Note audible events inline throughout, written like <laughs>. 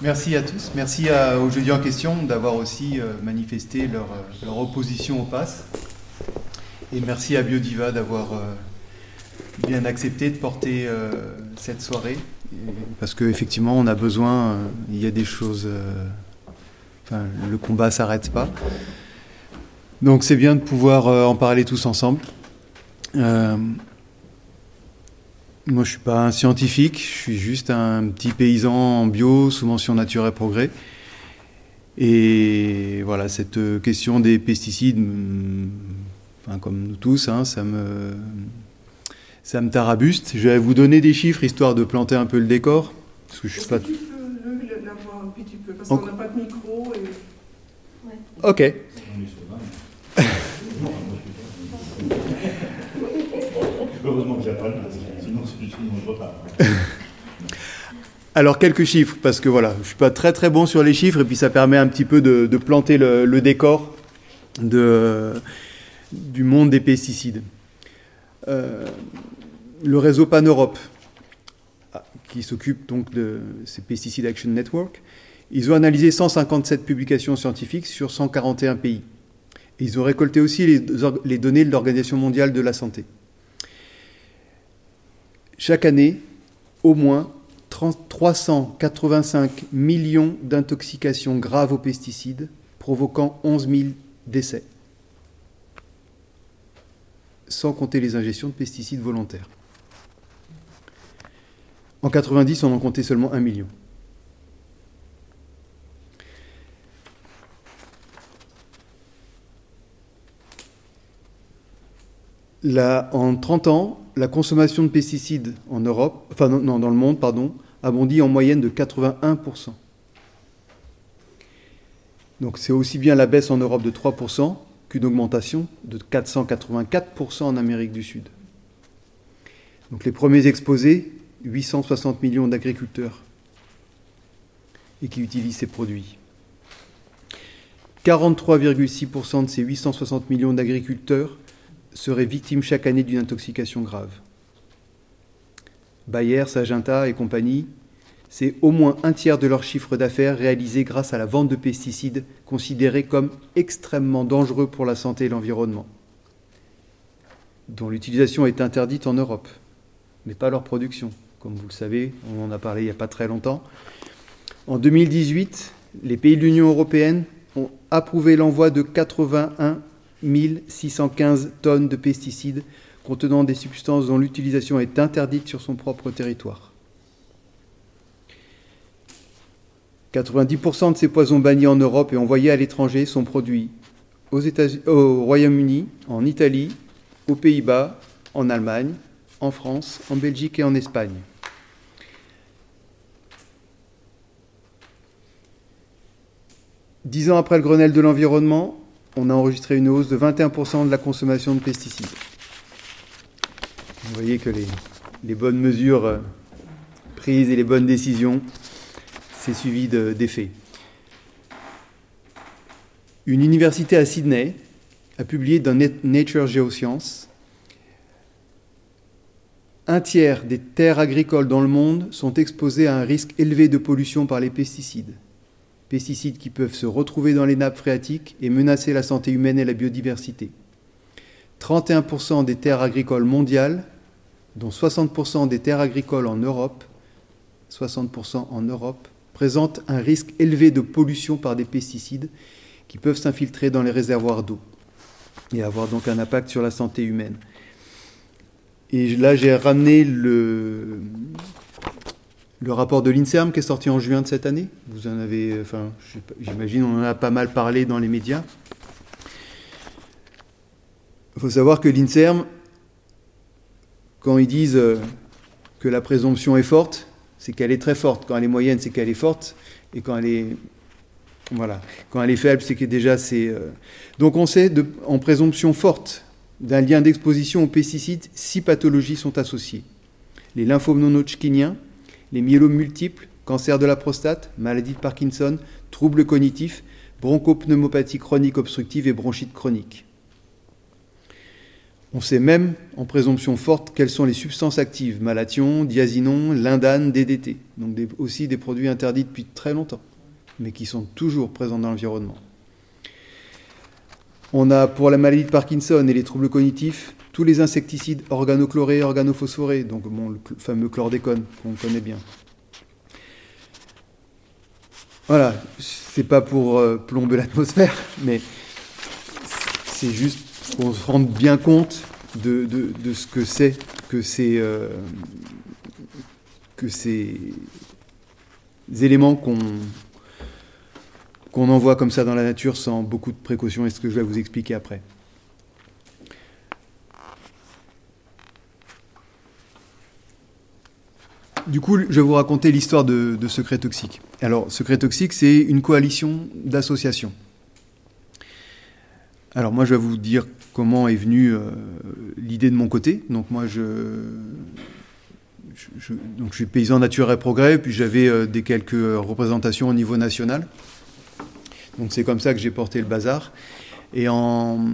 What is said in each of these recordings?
Merci à tous. Merci aux jeudis en question d'avoir aussi euh, manifesté leur, euh, leur, opposition au pass. Et merci à Biodiva d'avoir euh, bien accepté de porter cette soirée. Parce qu'effectivement, on a besoin, il y a des choses. Enfin, le combat s'arrête pas. Donc c'est bien de pouvoir en parler tous ensemble. Moi, je suis pas un scientifique, je suis juste un petit paysan en bio sous mention nature et progrès. Et voilà, cette question des pesticides, mm, enfin, comme nous tous, hein, ça me ça me tarabuste. Je vais vous donner des chiffres histoire de planter un peu le décor. Parce que je suis pas. Tu peux l'avoir un petit peu, parce qu'on n'a pas de micro. Et... Ouais. Ok. <laughs> Heureusement que j'ai pas <laughs> Alors quelques chiffres, parce que voilà, je ne suis pas très bon sur les chiffres, et puis ça permet un petit peu de, planter le, décor du monde des pesticides. Euh, le réseau Pan-Europe, ah, qui s'occupe donc de ces Pesticide Action Network, ils ont analysé 157 publications scientifiques sur 141 pays. ils ont récolté aussi les données de l'Organisation mondiale de la santé. Chaque année, au moins 385 millions d'intoxications graves aux pesticides, provoquant 11 000 décès, sans compter les ingestions de pesticides volontaires. En 90, on en comptait seulement 1 million. Là, en 30 ans, la consommation de pesticides en Europe, dans le monde, pardon, a bondi en moyenne de 81%. Donc c'est aussi bien la baisse en Europe de 3% qu'une augmentation de 484% en Amérique du Sud. Donc les premiers exposés, 860 millions d'agriculteurs et qui utilisent ces produits. 43,6% de ces 860 millions d'agriculteurs seraient victimes chaque année d'une intoxication grave. Bayer, Sagenta et compagnie, c'est au moins un tiers de leur chiffre d'affaires réalisé grâce à la vente de pesticides considérés comme extrêmement dangereux pour la santé et l'environnement, dont l'utilisation est interdite en Europe, mais pas leur production. Comme vous le savez, on en a parlé il n'y a pas très longtemps. En 2018, les pays de l'Union européenne ont approuvé l'envoi de 81 1615 tonnes de pesticides contenant des substances dont l'utilisation est interdite sur son propre territoire. 90% de ces poisons bannis en Europe et envoyés à l'étranger sont produits au Royaume-Uni, en Italie, aux Pays-Bas, en Allemagne, en France, en Belgique et en Espagne. Dix ans après le Grenelle de l'environnement, on a enregistré une hausse de 21% de la consommation de pesticides. Vous voyez que les, bonnes mesures euh, prises et les bonnes décisions, c'est suivi d'effets. Une université à Sydney a publié dans Nature Geoscience un tiers des terres agricoles dans le monde sont exposées à un risque élevé de pollution par les pesticides pesticides qui peuvent se retrouver dans les nappes phréatiques et menacer la santé humaine et la biodiversité. 31% des terres agricoles mondiales, dont 60% des terres agricoles en Europe, 60% en Europe, présentent un risque élevé de pollution par des pesticides qui peuvent s'infiltrer dans les réservoirs d'eau et avoir donc un impact sur la santé humaine. Et là, j'ai ramené le, le rapport de l'INSERM qui est sorti en juin de cette année, vous en avez, enfin, j'imagine, on en a pas mal parlé dans les médias. Il faut savoir que l'INSERM, quand ils disent euh, que la présomption est forte, c'est qu'elle est très forte. Quand elle est moyenne, c'est qu'elle est forte. Et quand elle est, voilà, quand elle est faible, c'est que déjà c'est. Euh, donc on sait, en présomption forte d'un lien d'exposition aux pesticides, six pathologies sont associées. Les hodgkiniens, les myélomes multiples, cancer de la prostate, maladie de Parkinson, troubles cognitifs, bronchopneumopathie chronique obstructive et bronchite chronique. On sait même, en présomption forte, quelles sont les substances actives, malathion, diazinon, lindane, DDT, donc aussi des produits interdits depuis très longtemps, mais qui sont toujours présents dans l'environnement. On a pour la maladie de Parkinson et les troubles cognitifs tous les insecticides organochlorés, organophosphorés, donc le fameux chlordécone qu'on connaît bien. Voilà, c'est pas pour euh, plomber l'atmosphère, <laughs> mais c'est juste qu'on se rende bien compte de, ce que c'est que ces, euh, que ces éléments qu'on qu'on envoie comme ça dans la nature sans beaucoup de précautions, et ce que je vais vous expliquer après? Du coup, je vais vous raconter l'histoire de, Secret Toxique. Alors, Secret Toxique, c'est une coalition d'associations. Alors, moi, je vais vous dire comment est venue euh, l'idée de mon côté. Donc, moi, je, donc, je suis paysan nature et progrès, puis j'avais euh, des quelques représentations au niveau national. Donc, c'est comme ça que j'ai porté le bazar. Et en.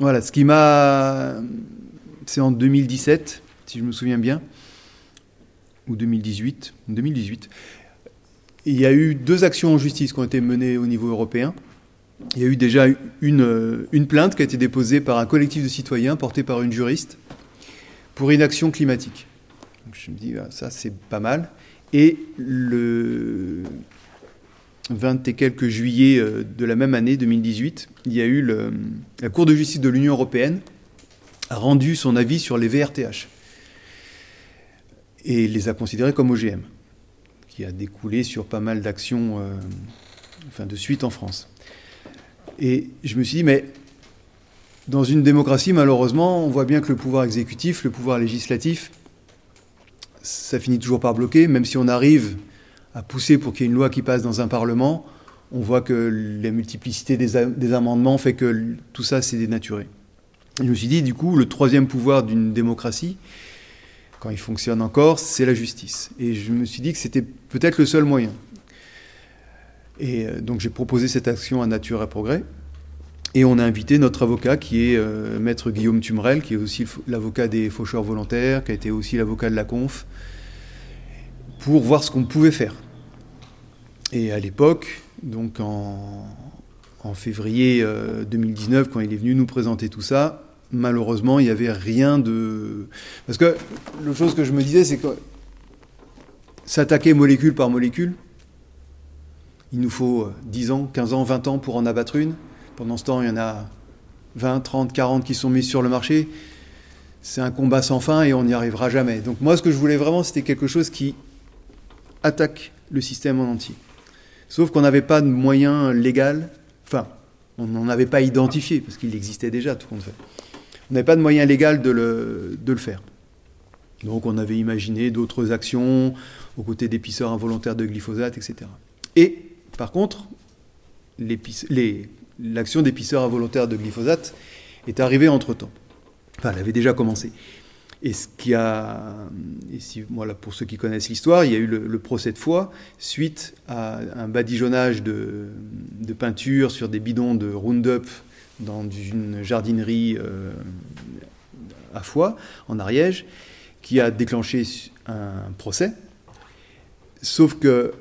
Voilà, ce qui m'a. C'est en 2017, si je me souviens bien ou 2018, 2018, il y a eu deux actions en justice qui ont été menées au niveau européen. Il y a eu déjà une, une plainte qui a été déposée par un collectif de citoyens porté par une juriste pour inaction climatique. Donc je me dis, ah, ça c'est pas mal. Et le 20 et quelques juillet euh, de la même année, 2018, il y a eu le, la Cour de justice de l'Union européenne a rendu son avis sur les VRTH et les a considérés comme OGM, qui a découlé sur pas mal d'actions euh, enfin de suite en France. Et je me suis dit, mais dans une démocratie, malheureusement, on voit bien que le pouvoir exécutif, le pouvoir législatif, ça finit toujours par bloquer, même si on arrive à pousser pour qu'il y ait une loi qui passe dans un Parlement, on voit que la multiplicité des, des amendements fait que tout ça s'est dénaturé. Et je me suis dit, du coup, le troisième pouvoir d'une démocratie, quand il fonctionne encore, c'est la justice. Et je me suis dit que c'était peut-être le seul moyen. Et euh, donc j'ai proposé cette action à Nature et Progrès. Et on a invité notre avocat qui est euh, maître Guillaume Tumrel, qui est aussi l'avocat des faucheurs volontaires, qui a été aussi l'avocat de la conf, pour voir ce qu'on pouvait faire. Et à l'époque, donc en, février 2019, euh, quand il est venu nous présenter tout ça, malheureusement, il n'y avait rien de... Parce que la chose que je me disais, c'est que s'attaquer molécule par molécule, il nous faut 10 ans, 15 ans, 20 ans pour en abattre une. Pendant ce temps, il y en a 20, 30, 40 qui sont mises sur le marché. C'est un combat sans fin et on n'y arrivera jamais. Donc moi, ce que je voulais vraiment, c'était quelque chose qui attaque le système en entier. Sauf qu'on n'avait pas de moyens légaux, enfin, on n'en avait pas identifié, parce qu'il existait déjà, tout compte fait. On n'avait pas de moyen légal de le, faire. Donc on avait imaginé d'autres actions aux côtés d'épisseurs involontaires de glyphosate, etc. Et par contre, l'action d'épisseurs involontaires de glyphosate est arrivée entre-temps. Enfin, elle avait déjà commencé. Et ce qui a, et si, voilà, pour ceux qui connaissent l'histoire, il y a eu le, procès de foi suite à un badigeonnage de, de peinture sur des bidons de Roundup dans une jardinerie euh, à Foix, en Ariège, qui a déclenché un procès. Sauf que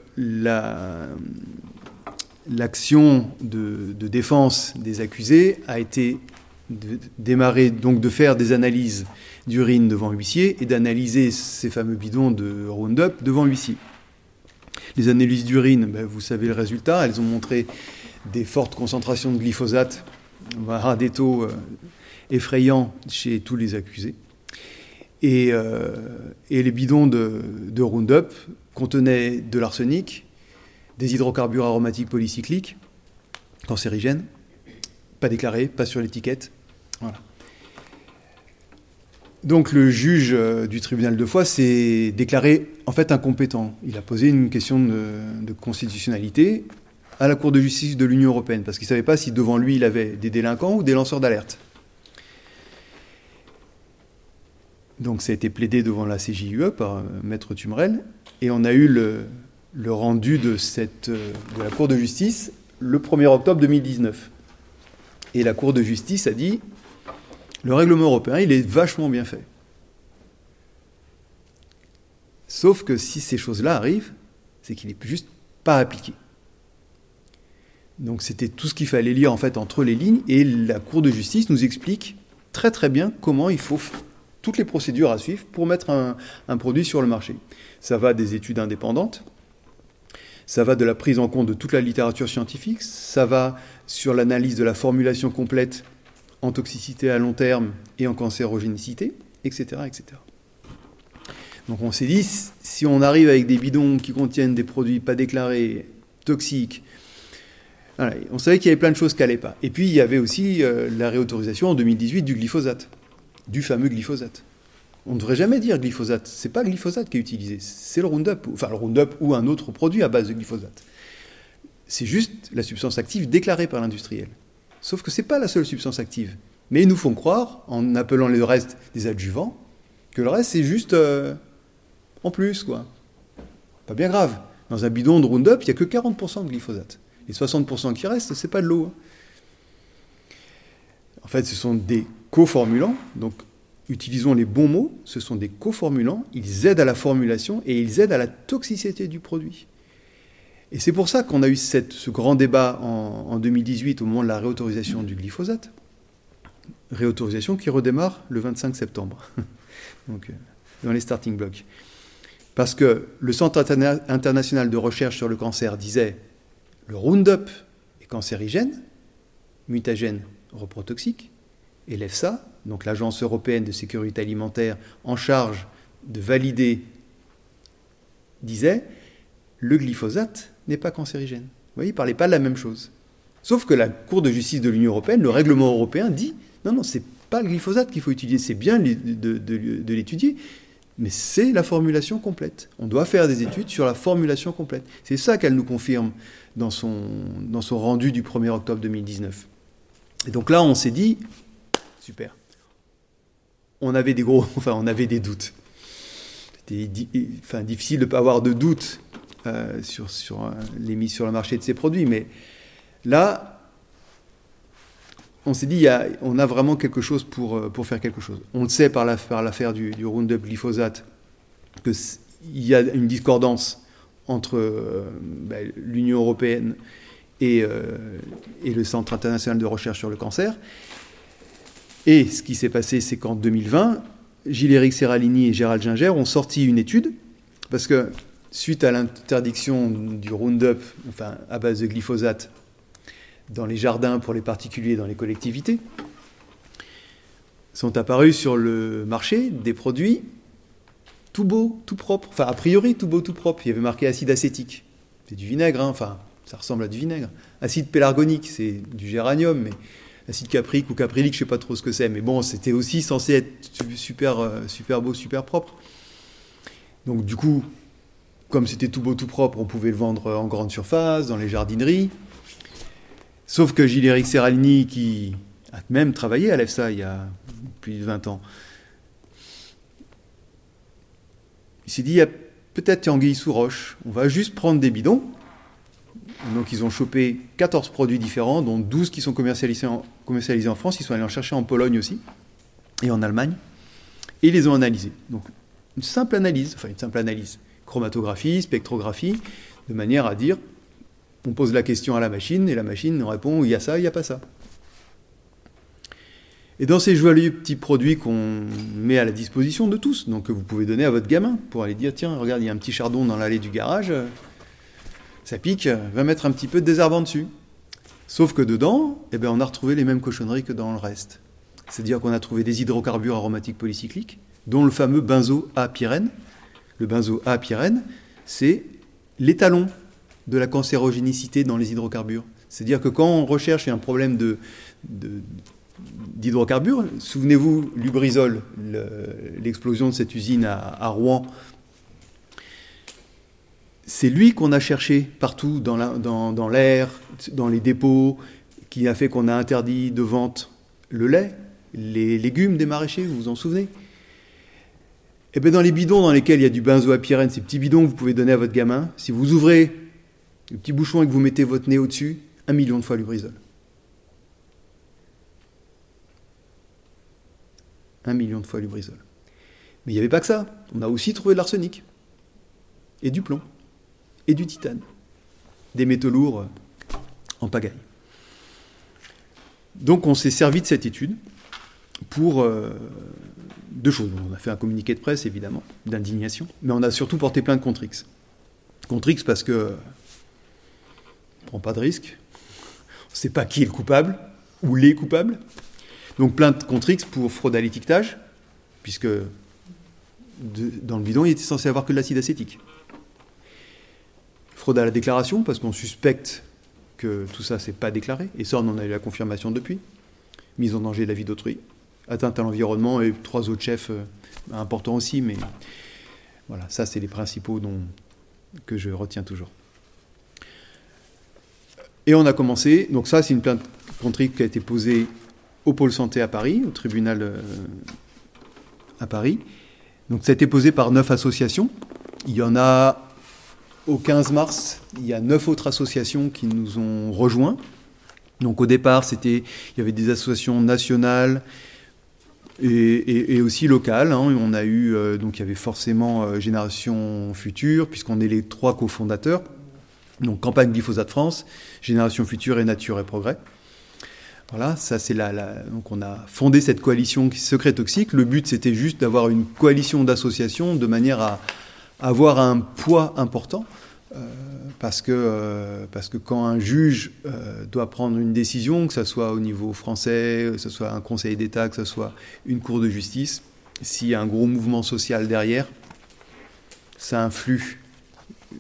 l'action de, défense des accusés a été de démarrer, donc de faire des analyses d'urine devant huissier et d'analyser ces fameux bidons de Roundup devant huissier. Les analyses d'urine, ben, vous savez le résultat, elles ont montré des fortes concentrations de glyphosate on avoir des taux euh, effrayants chez tous les accusés. Et, euh, les bidons de, Roundup contenaient de l'arsenic, des hydrocarbures aromatiques polycycliques, cancérigènes, pas déclarés, pas sur l'étiquette. Donc le juge euh, du tribunal de foi s'est déclaré en fait incompétent. Il a posé une question de constitutionnalité à la Cour de justice de l'Union européenne, parce qu'il ne savait pas si devant lui il avait des délinquants ou des lanceurs d'alerte. Donc ça a été plaidé devant la CJUE par euh, Maître Tumrel, et on a eu le, rendu de, euh, de la Cour de justice le 1er octobre 2019. Et la Cour de justice a dit, Le règlement européen, il est vachement bien fait. Sauf que si ces choses-là arrivent, c'est qu'il n'est juste pas appliqué. Donc c'était tout ce qu'il fallait lire en fait entre les lignes et la Cour de justice nous explique très très bien comment il faut toutes les procédures à suivre pour mettre un, produit sur le marché. Ça va des études indépendantes, ça va de la prise en compte de toute la littérature scientifique, ça va sur l'analyse de la formulation complète en toxicité à long terme et en cancérogénicité, etc. etc. Donc on s'est dit, si on arrive avec des bidons qui contiennent des produits pas déclarés, toxiques, on savait qu'il y avait plein de choses qui n'allaient pas. Et puis il y avait aussi euh, la réautorisation en 2018 du glyphosate, du fameux glyphosate. On ne devrait jamais dire glyphosate. C'est pas le glyphosate qui est utilisé, c'est le Roundup, enfin le Roundup ou un autre produit à base de glyphosate. C'est juste la substance active déclarée par l'industriel. Sauf que ce n'est pas la seule substance active. Mais ils nous font croire, en appelant le reste des adjuvants, que le reste c'est juste euh, en plus, quoi. Pas bien grave. Dans un bidon de Roundup, il n'y a que 40% de glyphosate. Les 60% qui restent, c'est pas de l'eau. Hein. En fait, ce sont des coformulants, donc utilisons les bons mots, ce sont des coformulants, ils aident à la formulation et ils aident à la toxicité du produit. Et c'est pour ça qu'on a eu ce grand débat en, 2018 au moment de la réautorisation du glyphosate, réautorisation qui redémarre le 25 septembre, <laughs> donc euh, dans les starting blocks. Parce que le Centre international de recherche sur le cancer disait le Roundup est cancérigène, mutagène, reprotoxique, et l'EFSA, donc l'Agence européenne de sécurité alimentaire en charge de valider, disait le glyphosate n'est pas cancérigène. Vous voyez, il ne parlait pas de la même chose. Sauf que la Cour de justice de l'Union européenne, le règlement européen dit non, non, c'est pas le glyphosate qu'il faut utiliser, c'est bien de l'étudier, mais c'est la formulation complète. On doit faire des études sur la formulation complète. C'est ça qu'elle nous confirme dans son, dans son rendu du 1er octobre 2019. Et donc là, on s'est dit, super. On avait des gros, <laughs> enfin, on avait des doutes. C'était enfin, difficile de ne pas avoir de doutes euh, sur, sur euh, les mises sur le marché de ces produits, mais là, on s'est dit, on a vraiment quelque chose pour, euh, pour faire quelque chose. On le sait par l'affaire du, du Roundup glyphosate qu'il y a une discordance entre euh, ben, l'Union européenne euh, et, le Centre international de recherche sur le cancer. Et ce qui s'est passé, c'est qu'en 2020, Gilles-Éric Serralini et Gérald Ginger ont sorti une étude, parce que suite à l'interdiction du Roundup, enfin à base de glyphosate, dans les jardins pour les particuliers, dans les collectivités, sont apparus sur le marché des produits tout beau, tout propre. Enfin, a priori, tout beau, tout propre. Il y avait marqué acide acétique. C'est du vinaigre, hein. enfin, ça ressemble à du vinaigre. Acide pélargonique, c'est du géranium, mais acide caprique ou caprylique, je sais pas trop ce que c'est. Mais bon, c'était aussi censé être super, euh, super beau, super propre. Donc, du coup, comme c'était tout beau, tout propre, on pouvait le vendre en grande surface, dans les jardineries. Sauf que Gilles-Éric Serralini, qui a même travaillé à l'EFSA il y a plus de 20 ans, Il s'est dit, il y a peut-être anguille sous roche, on va juste prendre des bidons. Donc ils ont chopé 14 produits différents, dont 12 qui sont commercialisés en, France, ils sont allés en chercher en Pologne aussi, et en Allemagne, et ils les ont analysés. Donc une simple analyse, enfin une simple analyse, chromatographie, spectrographie, de manière à dire, on pose la question à la machine, et la machine répond, il y a ça, il n'y a pas ça. Et dans ces joyeux petits produits qu'on met à la disposition de tous, donc que vous pouvez donner à votre gamin pour aller dire tiens, regarde, il y a un petit chardon dans l'allée du garage, ça pique, va mettre un petit peu de désherbant dessus. Sauf que dedans, eh bien, on a retrouvé les mêmes cochonneries que dans le reste. C'est-à-dire qu'on a trouvé des hydrocarbures aromatiques polycycliques, dont le fameux benzo-A-pyrène. Le benzo-A-pyrène, c'est l'étalon de la cancérogénicité dans les hydrocarbures. C'est-à-dire que quand on recherche un problème de d'hydrocarbures. Souvenez-vous, Lubrizol, l'explosion de cette usine à, Rouen. C'est lui qu'on a cherché partout dans l'air, dans, les dépôts, qui a fait qu'on a interdit de vente le lait, les légumes des maraîchers, vous vous en souvenez? Eh bien dans les bidons dans lesquels il y a du benzoapyrène, ces petits bidons que vous pouvez donner à votre gamin, si vous ouvrez le petit bouchon et que vous mettez votre nez au-dessus, un million de fois Lubrizol. Un million de fois lubrizol. Mais il n'y avait pas que ça. On a aussi trouvé de l'arsenic. Et du plomb. Et du titane. Des métaux lourds euh, en pagaille. Donc on s'est servi de cette étude pour euh, deux choses. On a fait un communiqué de presse, évidemment, d'indignation, mais on a surtout porté plainte contre X. Contre X parce que on prend pas de risque, on ne sait pas qui est le coupable ou les coupables. Donc plainte contre X pour fraude à l'étiquetage, puisque dans le bidon, il était censé avoir que de l'acide acétique. Fraude à la déclaration, parce qu'on suspecte que tout ça, c'est pas déclaré, et ça, on en a eu la confirmation depuis. Mise en danger de la vie d'autrui, atteinte à l'environnement, et trois autres chefs euh, importants aussi, mais voilà, ça, c'est les principaux dont, que je retiens toujours. Et on a commencé, donc ça, c'est une plainte contre qui a été posée au pôle santé à Paris, au tribunal euh, à Paris. Donc ça a été posé par neuf associations. Il y en a au 15 mars, il y a neuf autres associations qui nous ont rejoints. Donc au départ, c'était, il y avait des associations nationales et, aussi locales. Hein. On a eu, euh, donc il y avait forcément euh, Génération Future, puisqu'on est les trois cofondateurs. Donc Campagne Glyphosate France, Génération Future et Nature et Progrès. Voilà, ça c'est la, donc on a fondé cette coalition secret toxique. Le but c'était juste d'avoir une coalition d'associations de manière à avoir un poids important. Euh, parce, que, euh, parce que quand un juge euh, doit prendre une décision, que ce soit au niveau français, que ce soit un conseil d'État, que ce soit une cour de justice, s'il y a un gros mouvement social derrière, ça influe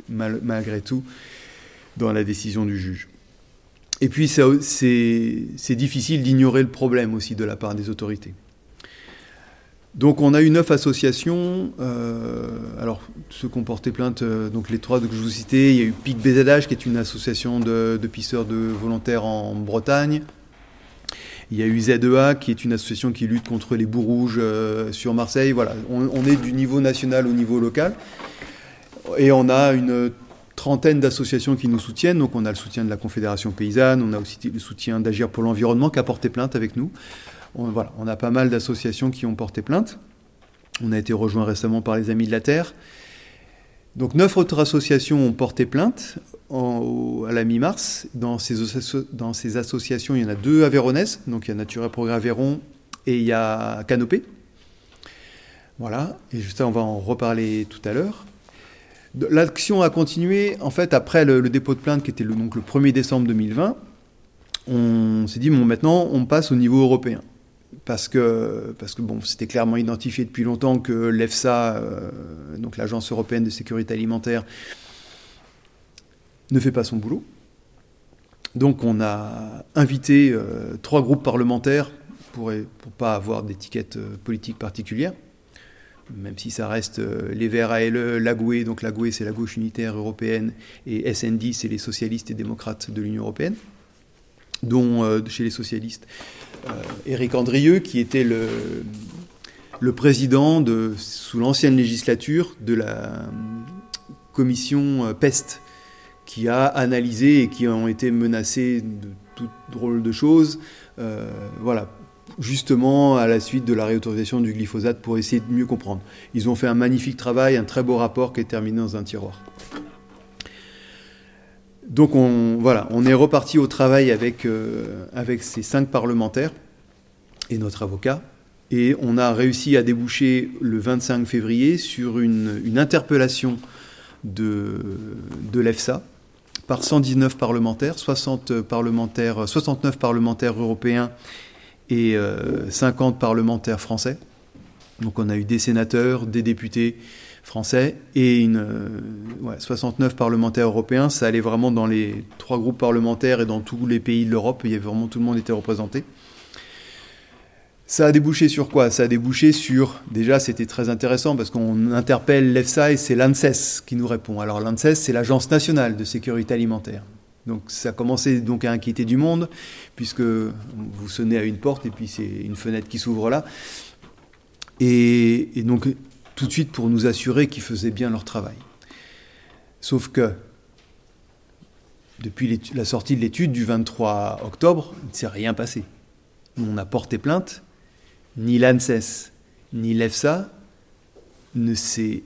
malgré tout dans la décision du juge. Et puis c'est difficile d'ignorer le problème aussi de la part des autorités. Donc on a eu neuf associations. Euh, alors ceux qui ont porté plainte, euh, donc les trois que je vous citais, il y a eu PIC BZH qui est une association de, pisseurs de volontaires en Bretagne. Il y a eu ZEA qui est une association qui lutte contre les bouts rouges euh, sur Marseille. Voilà, on, est du niveau national au niveau local. Et on a une trentaine d'associations qui nous soutiennent. Donc on a le soutien de la Confédération paysanne, on a aussi le soutien d'Agir pour l'environnement qui a porté plainte avec nous. On, voilà, on a pas mal d'associations qui ont porté plainte. On a été rejoint récemment par les Amis de la Terre. Donc neuf autres associations ont porté plainte à la mi-mars. Dans ces, dans ces associations, il y en a deux Véronèse. donc il y a Nature et Progrès Aveyron et il y a Canopée. Voilà, et juste on va en reparler tout à l'heure. L'action a continué, en fait, après le, dépôt de plainte qui était le, donc, le 1er décembre 2020, on s'est dit, bon, maintenant, on passe au niveau européen. Parce que, parce que bon, c'était clairement identifié depuis longtemps que l'EFSA, euh, donc l'Agence européenne de sécurité alimentaire, ne fait pas son boulot. Donc on a invité euh, trois groupes parlementaires pour ne pas avoir d'étiquette euh, politique particulière même si ça reste euh, les Verts ALE, l'AGUE, donc l'AGUE c'est la gauche unitaire européenne, et SND c'est les socialistes et démocrates de l'Union européenne, dont euh, chez les socialistes, euh, Éric Andrieux, qui était le, président de, sous l'ancienne législature de la commission PEST, qui a analysé et qui ont été menacés de toutes drôles de choses. voilà, justement à la suite de la réautorisation du glyphosate pour essayer de mieux comprendre. Ils ont fait un magnifique travail, un très beau rapport qui est terminé dans un tiroir. Donc on, voilà, on est reparti au travail avec, euh, avec ces cinq parlementaires et notre avocat, et on a réussi à déboucher le 25 février sur une, une interpellation de, de l'EFSA par 119 parlementaires, 60 parlementaires, 69 parlementaires européens et 50 euh, parlementaires français. Donc on a eu des sénateurs, des députés français et une, 69 euh, parlementaires européens. Ça allait vraiment dans les trois groupes parlementaires et dans tous les pays de l'Europe. Il y avait vraiment tout le monde était représenté. Ça a débouché sur quoi? Ça a débouché sur, déjà c'était très intéressant parce qu'on interpelle l'EFSA et c'est l'ANSES qui nous répond. Alors l'ANSES c'est l'Agence nationale de sécurité alimentaire. Donc ça a commencé donc à inquiéter du monde, puisque vous sonnez à une porte et puis c'est une fenêtre qui s'ouvre là. Et, donc tout de suite pour nous assurer qu'ils faisaient bien leur travail. Sauf que depuis la sortie de l'étude du 23 octobre, il ne s'est rien passé. On a porté plainte, ni l'ANSES, ni l'EFSA ne s'est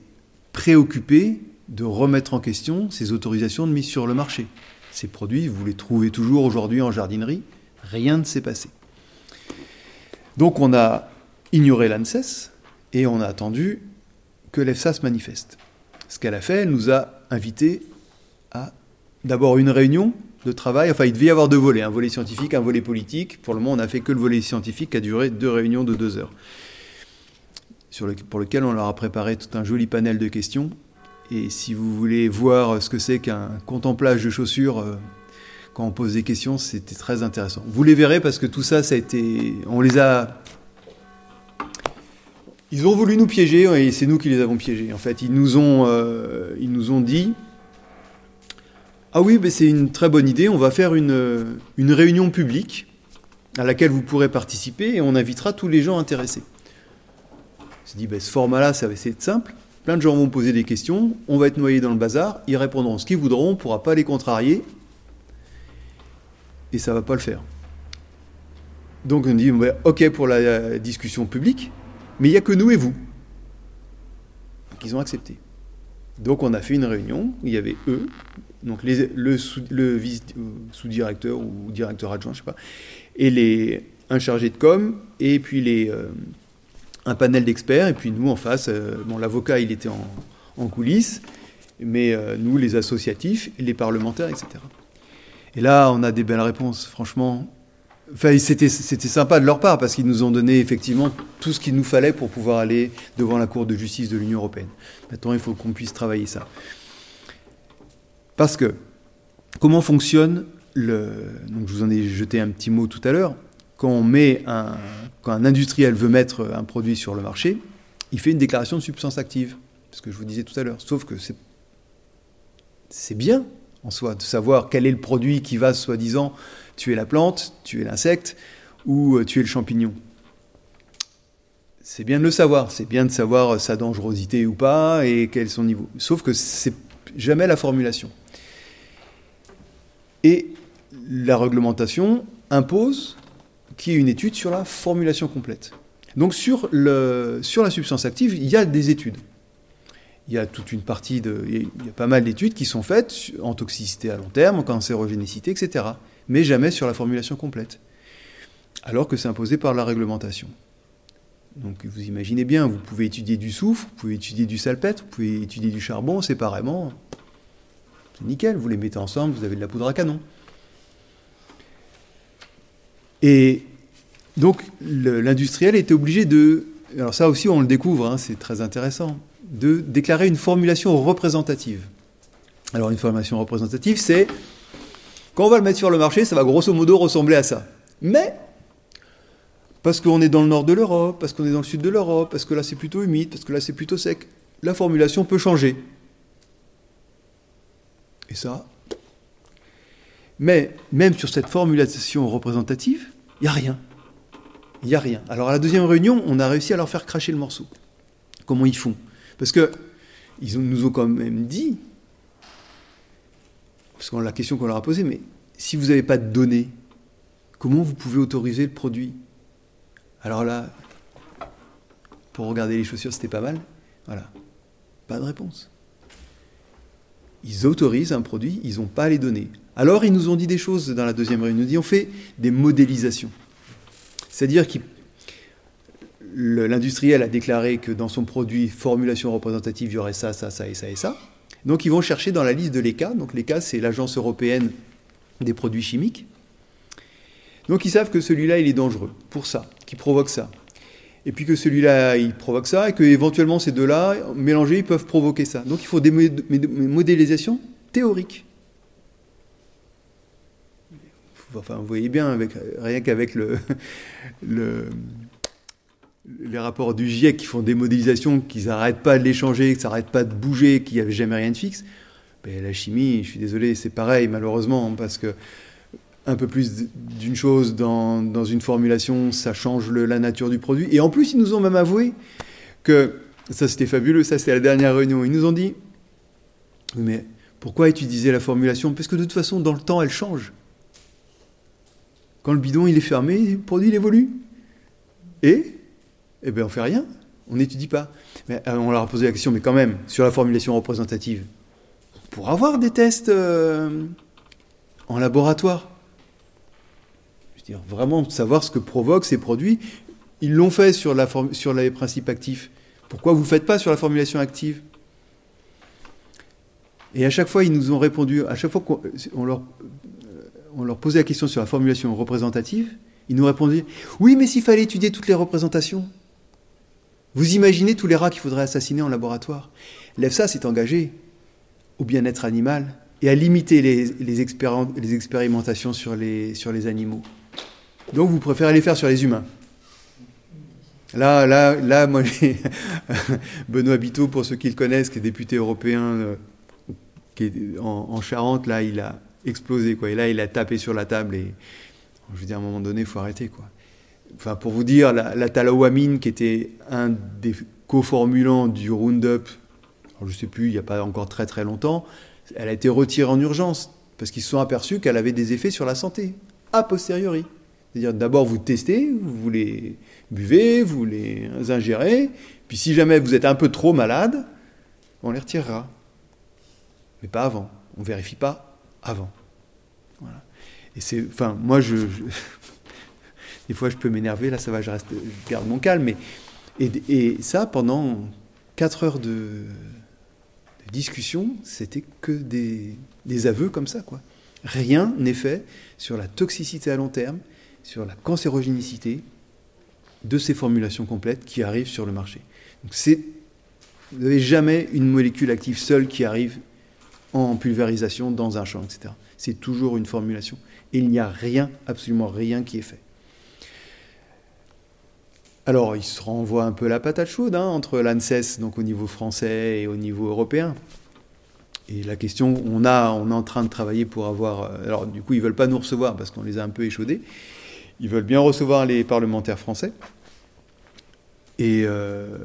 préoccupé de remettre en question ces autorisations de mise sur le marché. Ces produits, vous les trouvez toujours aujourd'hui en jardinerie, rien ne s'est passé. Donc on a ignoré l'ANSES et on a attendu que l'EFSA se manifeste. Ce qu'elle a fait, elle nous a invités à d'abord une réunion de travail. Enfin, il devait y avoir deux volets, un volet scientifique, un volet politique. Pour le moment, on n'a fait que le volet scientifique qui a duré deux réunions de deux heures, pour lequel on leur a préparé tout un joli panel de questions. Et si vous voulez voir ce que c'est qu'un contemplage de chaussures euh, quand on pose des questions, c'était très intéressant. Vous les verrez parce que tout ça, ça a été, on les a ils ont voulu nous piéger et c'est nous qui les avons piégés. En fait, ils nous ont, euh, ils nous ont dit Ah oui, mais c'est une très bonne idée, on va faire une, une réunion publique à laquelle vous pourrez participer et on invitera tous les gens intéressés. On s'est dit ben, Ce format-là, ça va essayer de simple. Plein de gens vont poser des questions, on va être noyés dans le bazar, ils répondront ce qu'ils voudront, on ne pourra pas les contrarier et ça ne va pas le faire. Donc on dit ben, Ok pour la discussion publique mais il n'y a que nous et vous. Donc ils ont accepté. Donc on a fait une réunion où il y avait eux, donc le, le sous-directeur ou directeur adjoint, je sais pas, et les, un chargé de com, et puis les, euh, un panel d'experts, et puis nous en face, euh, bon l'avocat il était en, en coulisses, mais euh, nous les associatifs, les parlementaires, etc. Et là on a des belles réponses, franchement, Enfin, c'était, sympa de leur part parce qu'ils nous ont donné effectivement tout ce qu'il nous fallait pour pouvoir aller devant la Cour de justice de l'Union européenne. Maintenant, il faut qu'on puisse travailler ça. Parce que, comment fonctionne le. Donc, je vous en ai jeté un petit mot tout à l'heure. Quand, un, industriel veut mettre un produit sur le marché, il fait une déclaration de substance active. Ce que je vous disais tout à l'heure. Sauf que c'est, c'est bien en soi de savoir quel est le produit qui va, soi-disant, tuer la plante, tuer l'insecte ou euh, tuer le champignon. C'est bien de le savoir, c'est bien de savoir sa dangerosité ou pas et quel est son niveau. Sauf que c'est jamais la formulation. Et la réglementation impose qu'il y ait une étude sur la formulation complète. Donc sur la substance active, il y a des études. Il y a toute une partie de. Il y a pas mal d'études qui sont faites en toxicité à long terme, en cancérogénicité, etc mais jamais sur la formulation complète, alors que c'est imposé par la réglementation. Donc vous imaginez bien, vous pouvez étudier du soufre, vous pouvez étudier du salpêtre, vous pouvez étudier du charbon séparément. C'est nickel, vous les mettez ensemble, vous avez de la poudre à canon. Et donc l'industriel était obligé de, alors ça aussi on le découvre, hein, c'est très intéressant, de déclarer une formulation représentative. Alors une formulation représentative, c'est quand on va le mettre sur le marché, ça va grosso modo ressembler à ça. Mais, parce qu'on est dans le nord de l'Europe, parce qu'on est dans le sud de l'Europe, parce que là c'est plutôt humide, parce que là c'est plutôt sec, la formulation peut changer. Et ça. Mais même sur cette formulation représentative, il n'y a rien. Il n'y a rien. Alors à la deuxième réunion, on a réussi à leur faire cracher le morceau. Comment ils font? Parce que ils nous ont quand même dit parce que la question qu'on leur a posée, mais si vous n'avez pas de données, comment vous pouvez autoriser le produit? Alors là, pour regarder les chaussures, c'était pas mal. Voilà. Pas de réponse. Ils autorisent un produit, ils n'ont pas les données. Alors ils nous ont dit des choses dans la deuxième réunion. Ils nous dit on fait des modélisations. C'est-à-dire que l'industriel a déclaré que dans son produit formulation représentative, il y aurait ça, ça, ça et ça et ça. Donc ils vont chercher dans la liste de l'ECA, donc l'ECA c'est l'agence européenne des produits chimiques. Donc ils savent que celui-là il est dangereux pour ça, qui provoque ça. Et puis que celui-là il provoque ça et que éventuellement ces deux-là mélangés ils peuvent provoquer ça. Donc il faut des modélisations théoriques. Enfin, vous voyez bien, avec, rien qu'avec le, <laughs> le, les rapports du GIEC qui font des modélisations, qu'ils n'arrêtent pas de les changer, qu'ils n'arrêtent pas de bouger, qu'il n'y avait jamais rien de fixe, ben, la chimie, je suis désolé, c'est pareil malheureusement, parce que un peu plus d'une chose dans, une formulation, ça change la nature du produit. Et en plus, ils nous ont même avoué que, ça c'était fabuleux, ça c'était la dernière réunion, ils nous ont dit, mais pourquoi utiliser la formulation? Parce que de toute façon, dans le temps, elle change. Quand le bidon il est fermé, le produit évolue. Et eh bien on fait rien. On n'étudie pas. Mais, euh, on leur a posé la question, mais quand même, sur la formulation représentative, pour avoir des tests euh, en laboratoire. Vraiment savoir ce que provoquent ces produits. Ils l'ont fait sur, la sur les principes actifs. Pourquoi vous ne faites pas sur la formulation active? Et à chaque fois, ils nous ont répondu, à chaque fois qu'on leur, on leur posait la question sur la formulation représentative, ils nous répondaient Oui, mais s'il fallait étudier toutes les représentations, vous imaginez tous les rats qu'il faudrait assassiner en laboratoire L'EFSA s'est engagé au bien-être animal et à limiter les, les, expérimentations sur les, sur les animaux. Donc vous préférez les faire sur les humains. Là, là, là, moi, <laughs> Benoît Biteau, pour ceux qui le connaissent, qui est député européen euh, qui est en, en, Charente, là, il a explosé, quoi. Et là, il a tapé sur la table et je veux dire, à un moment donné, il faut arrêter, quoi. Enfin, pour vous dire, la, la qui était un des coformulants du Roundup, je ne sais plus, il n'y a pas encore très très longtemps, elle a été retirée en urgence parce qu'ils se sont aperçus qu'elle avait des effets sur la santé, a posteriori. C'est-à-dire, d'abord, vous testez, vous les buvez, vous les ingérez, puis si jamais vous êtes un peu trop malade, on les retirera. Mais pas avant. On ne vérifie pas avant. Et c'est, enfin, moi, je, <laughs> des fois, je peux m'énerver. Là, ça va, je, reste, je garde mon calme. Et, ça, pendant 4 heures de, de discussion, c'était que des, des, aveux comme ça, quoi. Rien n'est fait sur la toxicité à long terme, sur la cancérogénicité de ces formulations complètes qui arrivent sur le marché. Vous n'avez jamais une molécule active seule qui arrive en pulvérisation dans un champ, etc. C'est toujours une formulation il n'y a rien, absolument rien qui est fait. Alors, il se renvoie un peu la patate chaude hein, entre l'ANSES, donc au niveau français et au niveau européen. Et la question, on, a, on est en train de travailler pour avoir. Euh, alors, du coup, ils ne veulent pas nous recevoir parce qu'on les a un peu échaudés. Ils veulent bien recevoir les parlementaires français. Et. Euh,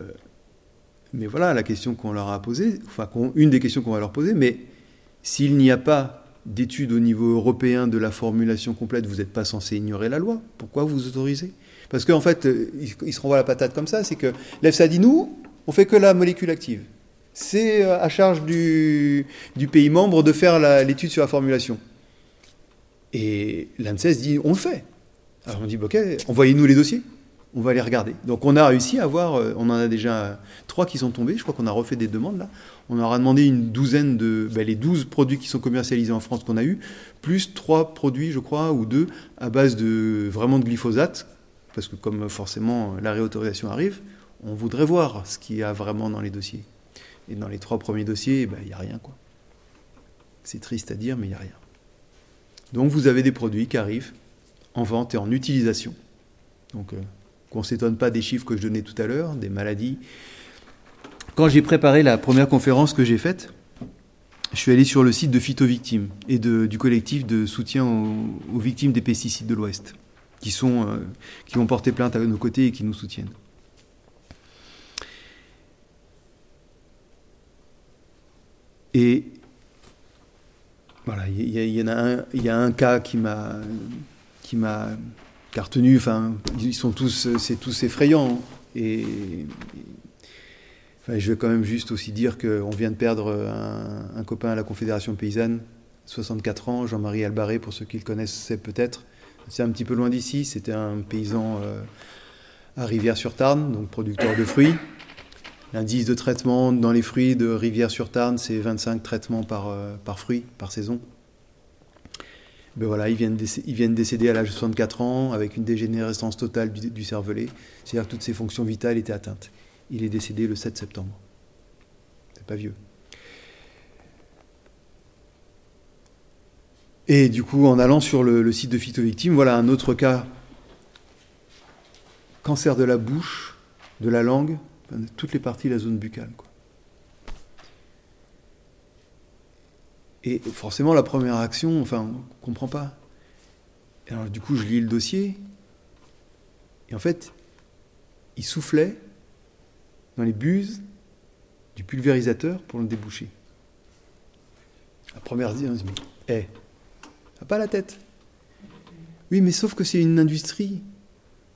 mais voilà la question qu'on leur a posée, enfin, une des questions qu'on va leur poser, mais s'il n'y a pas d'études au niveau européen de la formulation complète, vous n'êtes pas censé ignorer la loi. Pourquoi vous autorisez? Parce qu'en fait, euh, il se renvoie la patate comme ça, c'est que l'EFSA dit nous, on fait que la molécule active. C'est euh, à charge du, du pays membre de faire l'étude sur la formulation. Et l'ANSES dit on le fait. Alors on dit ok, envoyez-nous les dossiers on va les regarder. Donc on a réussi à avoir, euh, on en a déjà trois qui sont tombés, je crois qu'on a refait des demandes là. On aura demandé une douzaine de, ben, les 12 produits qui sont commercialisés en France qu'on a eu, plus trois produits, je crois, ou deux, à base de vraiment de glyphosate, parce que comme forcément la réautorisation arrive, on voudrait voir ce qu'il y a vraiment dans les dossiers. Et dans les trois premiers dossiers, ben, il n'y a rien. quoi. C'est triste à dire, mais il n'y a rien. Donc vous avez des produits qui arrivent en vente et en utilisation. Donc euh, qu'on ne s'étonne pas des chiffres que je donnais tout à l'heure, des maladies. Quand j'ai préparé la première conférence que j'ai faite, je suis allé sur le site de Phytovictimes et du collectif de soutien aux, victimes des pesticides de l'Ouest, qui, sont, euh, ont porté plainte à nos côtés et qui nous soutiennent. Et voilà, il y, y a un cas qui m'a qui m'a retenu, enfin, ils sont tous, c'est tous effrayant. Et, je vais quand même juste aussi dire qu'on vient de perdre un, copain à la Confédération paysanne, 64 ans, Jean-Marie Albaré, pour ceux qui le connaissent peut-être. C'est un petit peu loin d'ici, c'était un paysan euh, à Rivière-sur-Tarn, donc producteur de fruits. L'indice de traitement dans les fruits de Rivière-sur-Tarn, c'est 25 traitements par, euh, par fruit, par saison. Ben voilà, ils viennent, de décéder à l'âge de 64 ans avec une dégénérescence totale du, cervelet. C'est-à-dire que toutes ses fonctions vitales étaient atteintes. Il est décédé le 7 septembre. C'est pas vieux. Et du coup, en allant sur le, site de Phytovictime, voilà un autre cas. Cancer de la bouche, de la langue, toutes les parties de la zone buccale. Et forcément, la première action, enfin, on ne comprend pas. du coup, je lis le dossier. Et en fait, il soufflait dans les buses du pulvérisateur pour le déboucher. La première dit, on se dit, eh, pas la tête. Oui, mais sauf que c'est une industrie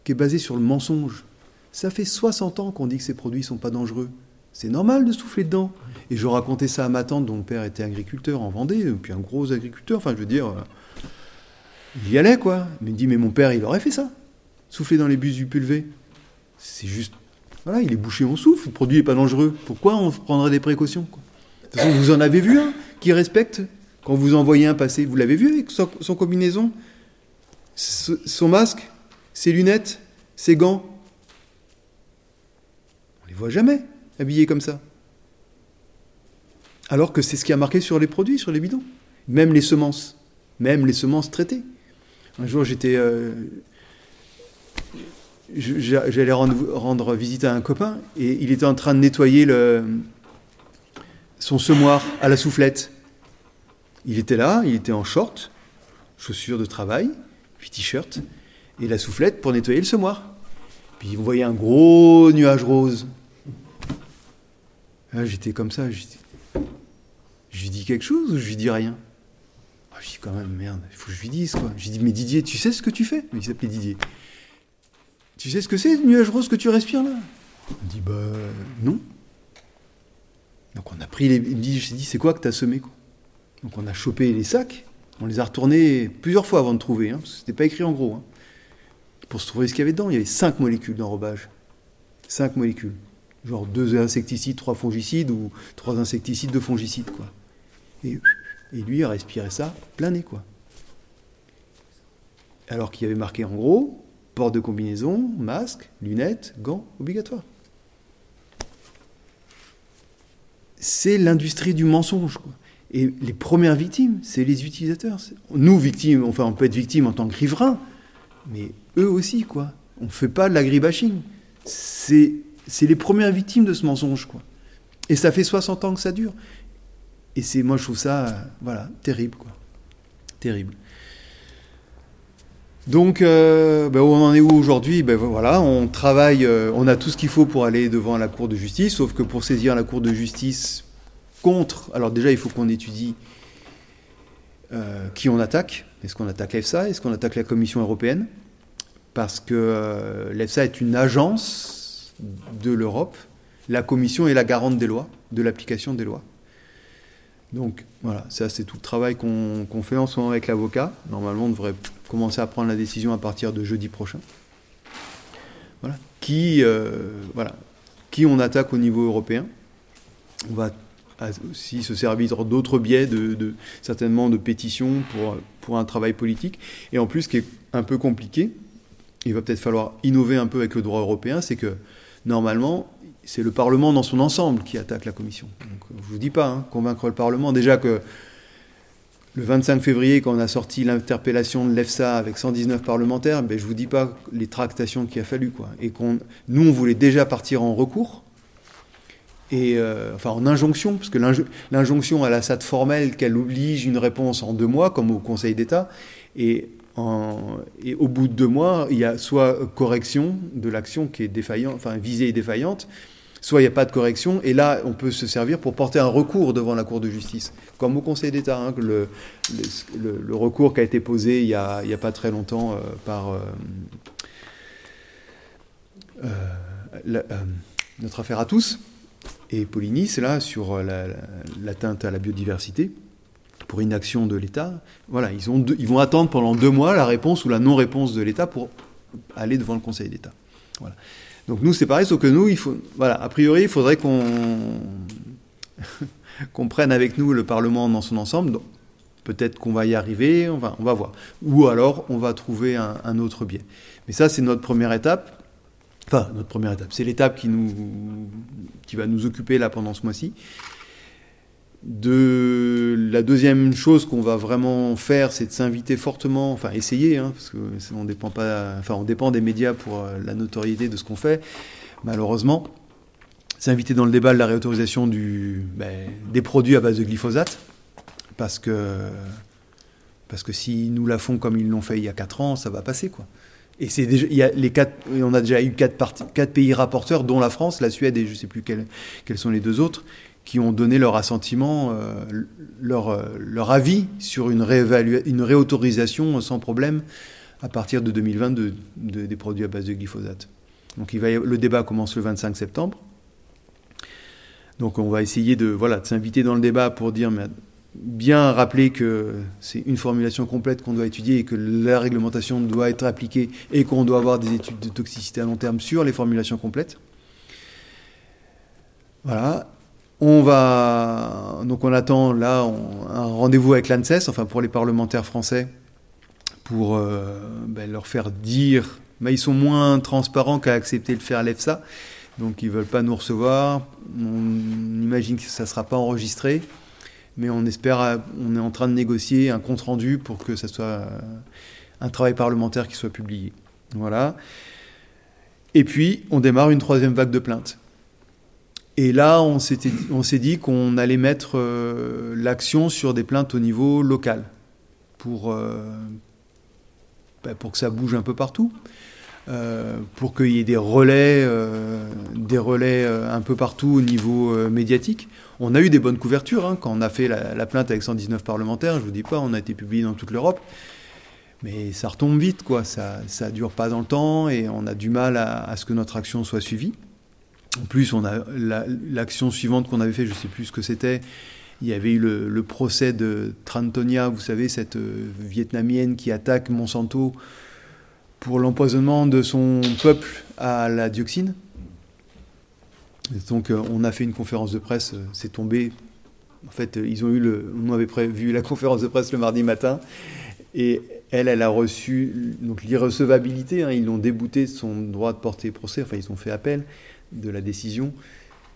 qui est basée sur le mensonge. Ça fait 60 ans qu'on dit que ces produits ne sont pas dangereux. C'est normal de souffler dedans. Et je racontais ça à ma tante, dont le père était agriculteur en Vendée, puis un gros agriculteur. Enfin, je veux dire, euh, il y allait, quoi. Il me dit, mais mon père, il aurait fait ça. Souffler dans les bus du pulvé. C'est juste. Voilà, il est bouché, on souffle. Le produit n'est pas dangereux. Pourquoi on prendrait des précautions De toute façon, vous en avez vu un qui respecte? Quand vous envoyez un passé. Vous l'avez vu avec son, son combinaison? Son masque Ses lunettes Ses gants On les voit jamais habillés comme ça. Alors que c'est ce qui a marqué sur les produits, sur les bidons. Même les semences. Même les semences traitées. Un jour, j'étais. Euh, J'allais rendre, visite à un copain et il était en train de nettoyer son semoir à la soufflette. Il était là, il était en short, chaussures de travail, puis t-shirt, et la soufflette pour nettoyer le semoir. Puis vous voyez un gros nuage rose. J'étais comme ça, je lui dis quelque chose ou je lui dis rien? Ah, Je dis quand même, merde, il faut que je lui dise quoi. Je lui dis, mais Didier, tu sais ce que tu fais? Il s'appelait Didier. Tu sais ce que c'est, le nuage rose que tu respires là? Il me dit, bah non. Donc on a pris les. Il me dit, je dit, c'est quoi que tu as semé quoi? Donc on a chopé les sacs, on les a retournés plusieurs fois avant de trouver, hein, parce que c'était pas écrit en gros. Hein, pour se trouver ce qu'il y avait dedans. Il y avait cinq molécules d'enrobage. Cinq molécules genre deux insecticides, trois fongicides, ou trois insecticides, deux fongicides, quoi. Et, lui, il respirait ça plein nez, quoi. Alors qu'il y avait marqué en gros, porte de combinaison, masque, lunettes, gants, obligatoire. C'est l'industrie du mensonge, quoi. Et les premières victimes, c'est les utilisateurs. Nous, victimes, enfin, on peut être victime en tant que riverain, mais eux aussi, quoi. On ne fait pas de l'agribashing. C'est c'est les premières victimes de ce mensonge, quoi. Et ça fait 60 ans que ça dure. Et c'est, moi, je trouve ça, euh, voilà, terrible, quoi. Terrible. Donc, euh, ben, on en est où aujourd'hui? Ben, voilà, on travaille, euh, on a tout ce qu'il faut pour aller devant la Cour de justice, sauf que pour saisir la Cour de justice contre, alors déjà, il faut qu'on étudie qui on attaque. Est-ce qu'on attaque l'EFSA Est-ce qu'on attaque la Commission européenne? Parce que l'EFSA est une agence de l'Europe, la Commission est la garante des lois, de l'application des lois. Donc voilà, ça c'est tout le travail qu'on fait en ce moment avec l'avocat. Normalement, on devrait commencer à prendre la décision à partir de jeudi prochain. Voilà. Qui, euh, voilà. Qui on attaque au niveau européen. On va aussi se servir d'autres biais, de, certainement de pétitions pour, pour un travail politique. Et en plus, ce qui est un peu compliqué, il va peut-être falloir innover un peu avec le droit européen, c'est que normalement, c'est le Parlement dans son ensemble qui attaque la Commission. je ne vous dis pas, hein, convaincre le Parlement. Déjà que le 25 février, quand on a sorti l'interpellation de l'EFSA avec 119 parlementaires, ben, je ne vous dis pas les tractations qu'il a fallu. Quoi. Et qu'on, nous, on voulait déjà partir en recours, et, euh, enfin en injonction, parce que l'injonction, elle a ça de formelle qu'elle oblige une réponse en deux mois, comme au Conseil d'État. Et et au bout de deux mois, il y a soit correction de l'action qui est défaillante, enfin visée et défaillante, soit il n'y a pas de correction, et là, on peut se servir pour porter un recours devant la Cour de justice, comme au Conseil d'État. Hein, le, recours qui a été posé il n'y a, pas très longtemps euh, par euh, euh, notre affaire à tous, et Poligny, c'est là sur l'atteinte à la biodiversité pour inaction de l'État. Voilà, ils, ont ils vont attendre pendant deux mois la réponse ou la non-réponse de l'État pour aller devant le Conseil d'État. Voilà. Donc nous, c'est pareil, sauf que nous, voilà, a priori, il faudrait <laughs> qu'on prenne avec nous le Parlement dans son ensemble. Peut-être qu'on va y arriver, on va, voir. Ou alors, on va trouver un, un autre biais. Mais ça, c'est notre première étape. Enfin, notre première étape. C'est l'étape qui, qui va nous occuper là pendant ce mois-ci. La deuxième chose qu'on va vraiment faire, c'est de s'inviter fortement, enfin essayer, hein, parce que on dépend pas, enfin on dépend des médias pour euh, la notoriété de ce qu'on fait, malheureusement. S'inviter dans le débat de la réautorisation ben, des produits à base de glyphosate, parce que parce que si nous la font comme ils l'ont fait il y a 4 ans, ça va passer quoi. Et c'est déjà, les quatre, on a déjà eu quatre, pays rapporteurs, dont la France, la Suède et je ne sais plus quels sont les deux autres, qui ont donné leur assentiment, euh, leur, euh, leur, avis sur une, une réautorisation sans problème à partir de 2022 des produits à base de glyphosate. Donc le débat commence le 25 septembre. Donc on va essayer de, voilà, de s'inviter dans le débat pour dire, bien rappeler que c'est une formulation complète qu'on doit étudier et que la réglementation doit être appliquée et qu'on doit avoir des études de toxicité à long terme sur les formulations complètes. Voilà. On va donc on attend là un rendez-vous avec l'ANSES, enfin pour les parlementaires français, pour euh, ben, leur faire dire, mais ils sont moins transparents qu'à accepter de faire l'EFSA, donc ils veulent pas nous recevoir. On imagine que ça sera pas enregistré mais on espère, on est en train de négocier un compte rendu pour que ça soit euh, un travail parlementaire qui soit publié. Voilà. Et puis, on démarre une troisième vague de plaintes. Et là, on s'est dit qu'on allait mettre euh, l'action sur des plaintes au niveau local pour, euh, bah, pour que ça bouge un peu partout. pour qu'il y ait des relais, des relais un peu partout au niveau médiatique. On a eu des bonnes couvertures hein, quand on a fait la, plainte avec 119 parlementaires. Je vous dis pas, on a été publié dans toute l'Europe. Mais ça retombe vite, quoi. Ça ne dure pas dans le temps et on a du mal à, ce que notre action soit suivie. En plus, on a l'action suivante qu'on avait fait, je ne sais plus ce que c'était. Il y avait eu le, procès de Trantonia, vous savez, cette euh, Vietnamienne qui attaque Monsanto pour l'empoisonnement de son peuple à la dioxine. Donc euh, on a fait une conférence de presse, euh, c'est tombé. En fait, ils ont eu le, on avait prévu la <laughs> conférence de presse le mardi matin, et elle, elle a reçu l'irrecevabilité. Hein, ils l'ont débouté de son droit de porter procès. Enfin, ils ont fait appel de la décision.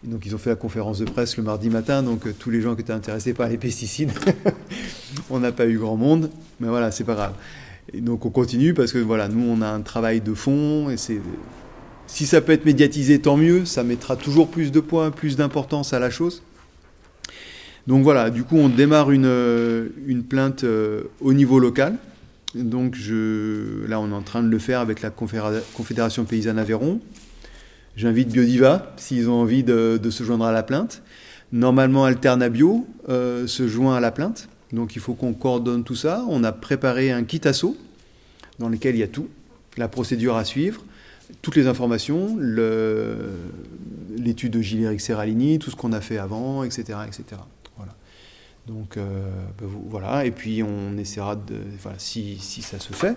donc ils ont fait la conférence de presse le mardi matin. Donc tous les gens qui étaient intéressés par les pesticides, <laughs> on n'a pas eu grand monde, mais voilà, c'est pas grave. Et donc on continue parce que voilà, nous on a un travail de fond et c'est si ça peut être médiatisé, tant mieux, ça mettra toujours plus de points, plus d'importance à la chose. Donc voilà, du coup on démarre une, euh, une plainte euh, au niveau local. Donc je, là on est en train de le faire avec la Confédération Paysanne Aveyron. J'invite Biodiva s'ils ont envie de, se joindre à la plainte. Normalement Alternabio euh, se joint à la plainte. Donc il faut qu'on coordonne tout ça. On a préparé un kit assaut dans lequel il y a tout, la procédure à suivre, toutes les informations, l'étude de Gilles-Éric Serralini, tout ce qu'on a fait avant, etc. etc. Voilà. Donc euh, ben, voilà, et puis on essaiera de. Voilà, si, si ça se fait.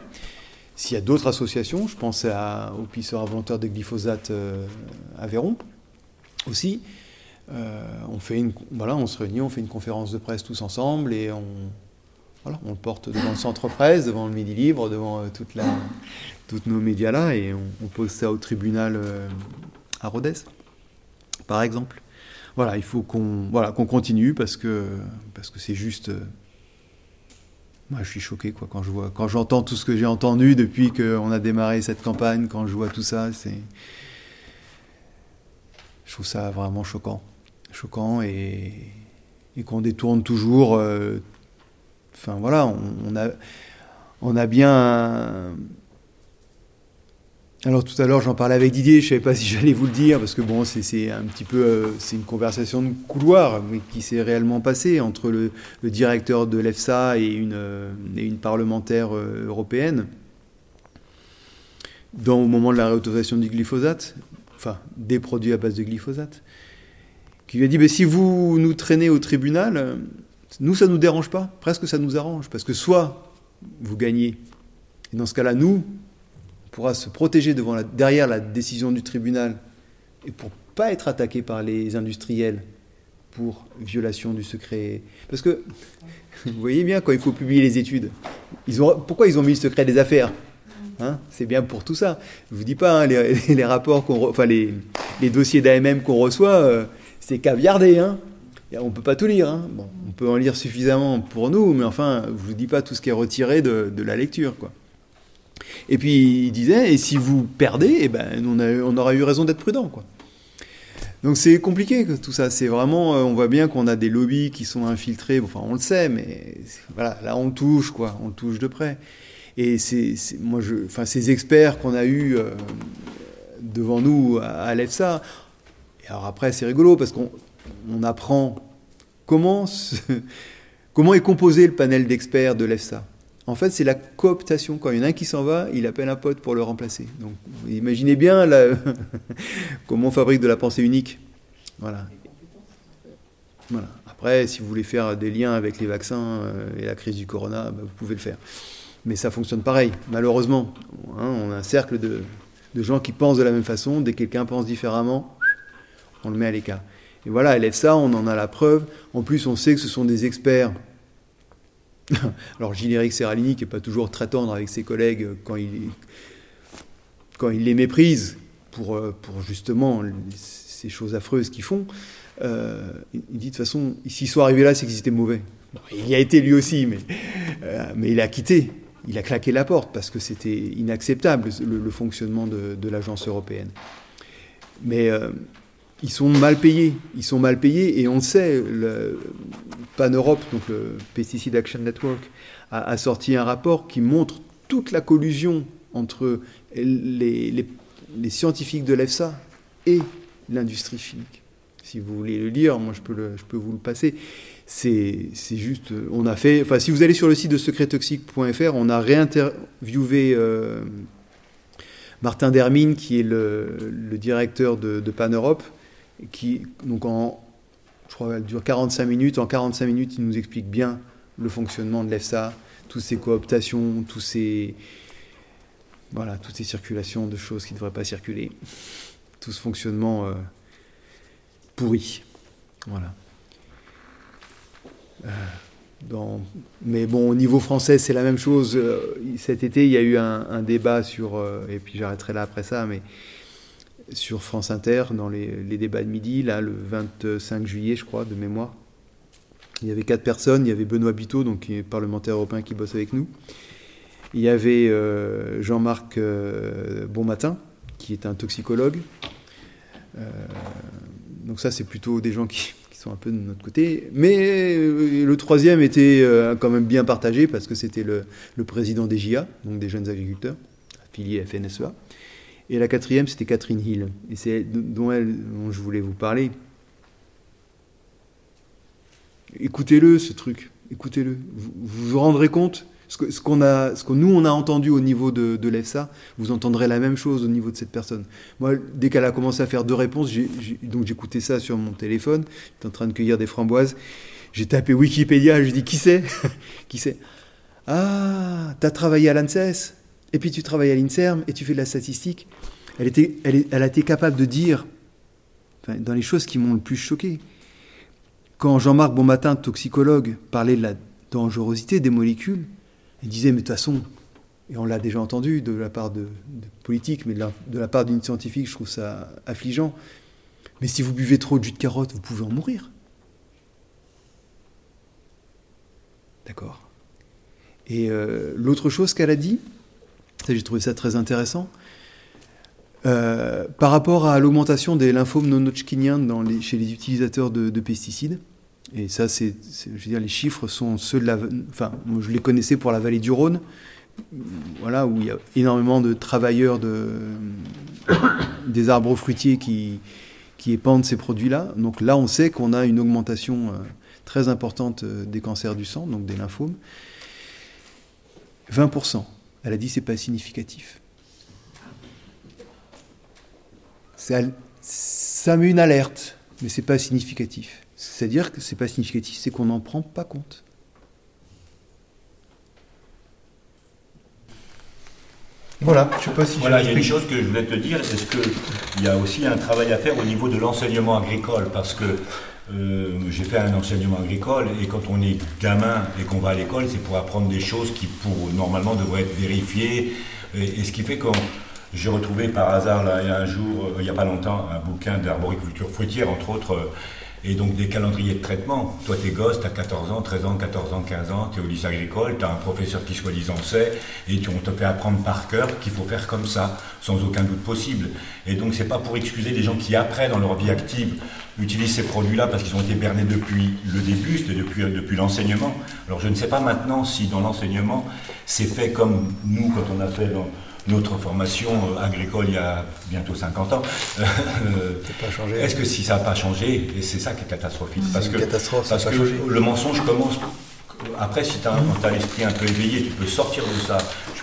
S'il y a d'autres associations, je pense à, aux pisseurs inventeurs de glyphosate euh, Aveyron aussi. Euh, on, fait voilà, on se réunit, on fait une conférence de presse tous ensemble et on, le porte devant le centre presse, devant le Midi Libre, devant euh, nos médias là, et on, pose ça au tribunal euh, à Rodez, par exemple. Voilà, il faut qu'on continue parce que parce que c'est juste. Euh, moi, je suis choqué quoi quand je vois quand j'entends tout ce que j'ai entendu depuis qu'on a démarré cette campagne, quand je vois tout ça, c'est je trouve ça vraiment choquant, choquant et, et qu'on détourne toujours Enfin voilà, on, a, on a bien. Alors tout à l'heure, j'en parlais avec Didier, je ne savais pas <laughs> si j'allais vous le dire, parce que bon, c'est un petit peu, euh, c'est une conversation de couloir, mais qui s'est réellement passée entre le, directeur de l'EFSA et une, euh, une parlementaire euh, européenne, dans, au moment de la réautorisation du glyphosate, enfin des produits à base de glyphosate, qui lui a dit, si vous nous traînez au tribunal, nous, ça ne nous dérange pas, presque ça nous arrange, parce que soit vous gagnez, et dans ce cas-là, nous, pourra se protéger derrière la décision du tribunal, et pour pas être attaqué par les industriels pour violation du secret. Parce que, <laughs> vous voyez bien, quand il faut publier les études, ils ont, pourquoi ils ont mis le secret des affaires hein? C'est bien pour tout ça. Je vous dis pas, hein, les, <laughs> rapports, qu'on, enfin les, dossiers d'AMM qu'on reçoit, euh, c'est caviardé. Hein on peut pas tout lire. Hein. On peut en lire suffisamment pour nous, mais enfin, je vous dis pas tout ce qui est retiré de, la lecture. Quoi. Et puis il disait, et si vous perdez, eh ben, on, aura eu raison d'être prudent. Donc c'est compliqué tout ça. C'est vraiment, euh, on voit bien qu'on a des lobbies qui sont infiltrés. Enfin, on le sait, mais voilà, là on touche, quoi. On touche de près. Et c'est, moi, enfin, ces experts qu'on a eus euh, devant nous à, l'EFSA. Alors après, c'est rigolo parce qu'on on apprend comment, <laughs> comment est composé le panel d'experts de l'EFSA. En fait, c'est la cooptation. Quand il y en a un qui s'en va, il appelle un pote pour le remplacer. Donc, imaginez bien <laughs> comment on fabrique de la pensée unique. Voilà. voilà. Après, si vous voulez faire des liens avec les vaccins euh, et la crise du corona, bah, vous pouvez le faire. Mais ça fonctionne pareil, malheureusement. Hein, on a un cercle de, de gens qui pensent de la même façon. Dès que quelqu'un pense différemment, on le met à l'écart. Et voilà, LFSA, on en a la preuve. En plus, on sait que ce sont des experts. <laughs> Alors, Gilles-Éric Serralini, qui n'est pas toujours très tendre avec ses collègues quand il, quand il les méprise pour, euh, pour justement ces choses affreuses qu'ils font, euh, il dit de toute façon, s'ils sont arrivés là, c'est qu'ils étaient mauvais. il y a été lui aussi, mais, euh, mais il a quitté il a claqué la porte parce que c'était inacceptable le, fonctionnement de, l'agence européenne. Mais euh, ils sont mal payés, ils sont mal payés et on le sait, le Pan Europe, donc le Pesticide Action Network, a, sorti un rapport qui montre toute la collusion entre les, scientifiques de l'EFSA et l'industrie chimique. Si vous voulez le lire, moi je peux, je peux vous le passer. C'est juste, on a fait, enfin si vous allez sur le site de secrettoxique.fr, on a réinterviewé euh, Martin Dermine, qui est le, directeur de, Pan Europe, qui, donc en, je crois, elle dure 45 minutes. En 45 minutes, il nous explique bien le fonctionnement de l'EFSA, toutes ces cooptations, tous ces, voilà, toutes ces circulations de choses qui ne devraient pas circuler, tout ce fonctionnement euh, pourri. Voilà. Euh, mais bon, au niveau français, c'est la même chose. Euh, cet été, il y a eu un, débat sur, et puis j'arrêterai là après ça, mais sur France Inter, dans les, débats de midi, là, le 25 juillet, je crois, de mémoire. Il y avait quatre personnes. Il y avait Benoît Biteau, donc qui est parlementaire européen qui bosse avec nous. Il y avait Jean-Marc Bonmatin, qui est un toxicologue. donc ça, c'est plutôt des gens <laughs> qui, sont un peu de notre côté. Mais euh, le troisième était euh, quand même bien partagé parce que c'était le, président des JA, donc des jeunes agriculteurs, affiliés à FNSEA. Et la quatrième, c'était Catherine Hill. Et c'est dont, elle, dont je voulais vous parler. Écoutez-le, ce truc. Écoutez-le. Vous, vous rendrez compte ce que, qu'on a, ce nous on a entendu au niveau de, de l'EFSA, vous entendrez la même chose au niveau de cette personne. Moi, dès qu'elle a commencé à faire deux réponses, donc j'écoutais ça sur mon téléphone, j'étais en train de cueillir des framboises, j'ai tapé Wikipédia, je dis qui c'est <laughs> Qui c'est Ah, t'as travaillé à l'ANSES, et puis tu travailles à l'INSERM, et tu fais de la statistique. Elle, était, a été capable de dire, dans les choses qui m'ont le plus choqué, quand Jean-Marc Bonmatin, toxicologue, parlait de la dangerosité des molécules, il disait, mais de toute façon, et on l'a déjà entendu de la part de, politiques, mais de la, part d'une scientifique, je trouve ça affligeant. Mais si vous buvez trop de jus de carotte, vous pouvez en mourir. D'accord. Et euh, l'autre chose qu'elle a dit, j'ai trouvé ça très intéressant, euh, par rapport à l'augmentation des lymphomes non-hodgkiniens chez les utilisateurs de pesticides, et ça, c'est, je veux dire, les chiffres sont ceux de la. Enfin, je les connaissais pour la vallée du Rhône, voilà, où il y a énormément de travailleurs de, des arbres fruitiers qui, qui épandent ces produits-là. Donc là, on sait qu'on a une augmentation euh, très importante euh, des cancers du sang, donc des lymphomes. 20%. Elle a dit c'est pas significatif. Ça, ça met une alerte, mais c'est pas significatif. C'est-à-dire que ce n'est pas significatif, c'est qu'on n'en prend pas compte. Voilà, je sais pas si Voilà, il y a une chose que je voulais te dire, c'est qu'il y a aussi un travail à faire au niveau de l'enseignement agricole, parce que euh, j'ai fait un enseignement agricole et quand on est gamin et qu'on va à l'école, c'est pour apprendre des choses qui pour normalement devraient être vérifiées. Et, ce qui fait que j'ai retrouvé par hasard là, il y a un jour, euh, il n'y a pas longtemps, un bouquin d'arboriculture fruitière, entre autres, et donc des calendriers de traitement. Toi, t'es gosse, t'as 14 ans, 13 ans, 14 ans, 15 ans, t'es au lycée agricole, t'as un professeur qui soi-disant sait, et on te fait apprendre par cœur qu'il faut faire comme ça, sans aucun doute possible. Et donc c'est pas pour excuser les gens qui après, dans leur vie active, utilisent ces produits-là parce qu'ils ont été bernés depuis le début, depuis, depuis l'enseignement. Alors je ne sais pas maintenant si dans l'enseignement, c'est fait comme nous, quand on a fait notre formation euh, agricole il y a bientôt 50 ans. Est-ce que si ça n'a pas changé, et c'est ça qui est catastrophique Parce que, catastrophe, parce que le mensonge commence après, si tu as, l'esprit un peu éveillé, tu peux sortir de ça.